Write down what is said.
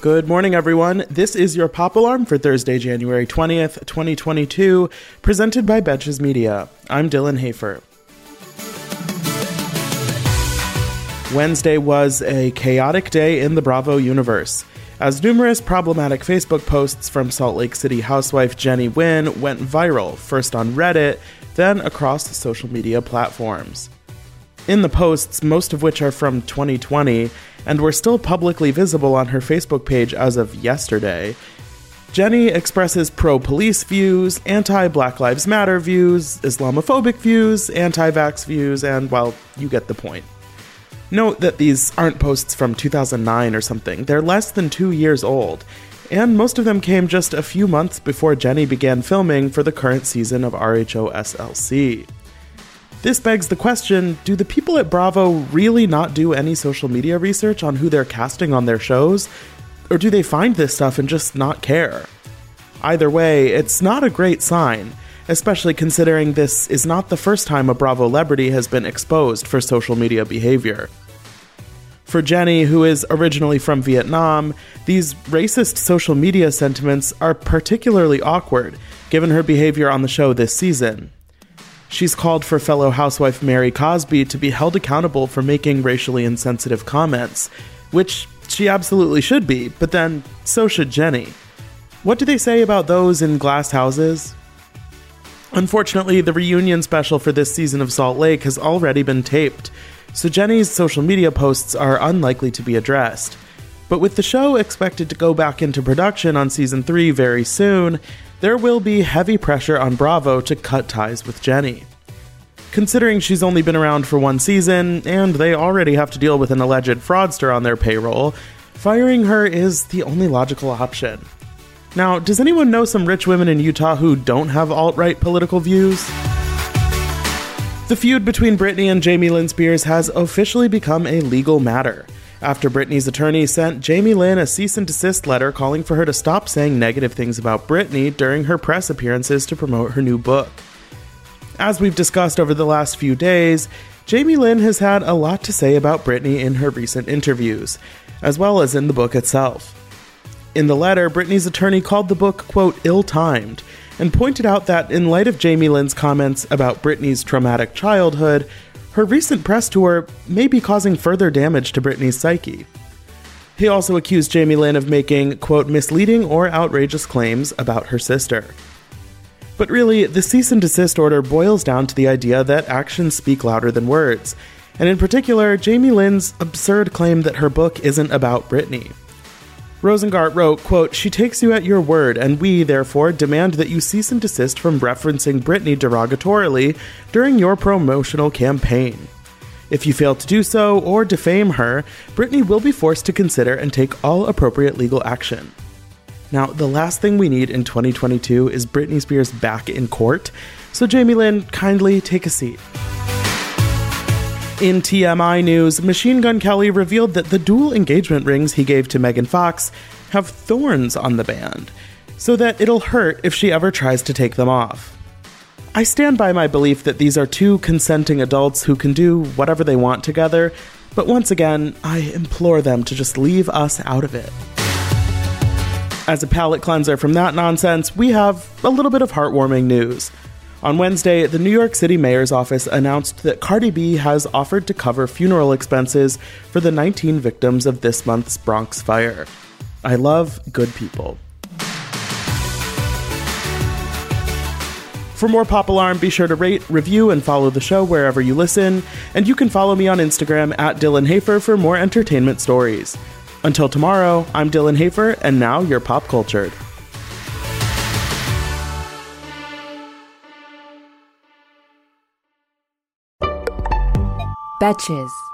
Good morning, everyone. This is your Pop Alarm for Thursday, January 20th, 2022, presented by Betches Media. I'm Dylan Hafer. Wednesday was a chaotic day in the Bravo universe, as numerous problematic Facebook posts from Salt Lake City housewife Jenny Nguyen went viral, first on Reddit, then across social media platforms. In the posts, most of which are from 2020, and were still publicly visible on her Facebook page as of yesterday. Jenny expresses pro police views, anti Black Lives Matter views, Islamophobic views, anti vax views, and, well, you get the point. Note that these aren't posts from 2009 or something, they're less than two years old, and most of them came just a few months before Jenny began filming for the current season of RHOSLC. This begs the question do the people at Bravo really not do any social media research on who they're casting on their shows? Or do they find this stuff and just not care? Either way, it's not a great sign, especially considering this is not the first time a Bravo celebrity has been exposed for social media behavior. For Jenny, who is originally from Vietnam, these racist social media sentiments are particularly awkward given her behavior on the show this season. She's called for fellow housewife Mary Cosby to be held accountable for making racially insensitive comments, which she absolutely should be, but then so should Jenny. What do they say about those in glass houses? Unfortunately, the reunion special for this season of Salt Lake has already been taped, so Jenny's social media posts are unlikely to be addressed. But with the show expected to go back into production on season 3 very soon, there will be heavy pressure on Bravo to cut ties with Jenny. Considering she's only been around for one season, and they already have to deal with an alleged fraudster on their payroll, firing her is the only logical option. Now, does anyone know some rich women in Utah who don't have alt right political views? The feud between Britney and Jamie Lynn Spears has officially become a legal matter after Britney's attorney sent Jamie Lynn a cease and desist letter calling for her to stop saying negative things about Britney during her press appearances to promote her new book. As we've discussed over the last few days, Jamie Lynn has had a lot to say about Britney in her recent interviews, as well as in the book itself. In the letter, Britney's attorney called the book, quote, ill timed, and pointed out that in light of Jamie Lynn's comments about Britney's traumatic childhood, her recent press tour may be causing further damage to Britney's psyche. He also accused Jamie Lynn of making, quote, misleading or outrageous claims about her sister. But really, the cease and desist order boils down to the idea that actions speak louder than words, and in particular, Jamie Lynn's absurd claim that her book isn't about Britney. Rosengart wrote, quote, She takes you at your word, and we, therefore, demand that you cease and desist from referencing Britney derogatorily during your promotional campaign. If you fail to do so or defame her, Britney will be forced to consider and take all appropriate legal action. Now, the last thing we need in 2022 is Britney Spears back in court, so Jamie Lynn, kindly take a seat. In TMI news, Machine Gun Kelly revealed that the dual engagement rings he gave to Megan Fox have thorns on the band, so that it'll hurt if she ever tries to take them off. I stand by my belief that these are two consenting adults who can do whatever they want together, but once again, I implore them to just leave us out of it. As a palate cleanser from that nonsense, we have a little bit of heartwarming news. On Wednesday, the New York City Mayor's office announced that Cardi B has offered to cover funeral expenses for the 19 victims of this month's Bronx fire. I love good people. For more Pop Alarm, be sure to rate, review, and follow the show wherever you listen. And you can follow me on Instagram at Dylan Hafer for more entertainment stories. Until tomorrow, I'm Dylan Hafer, and now you're pop cultured. Betches.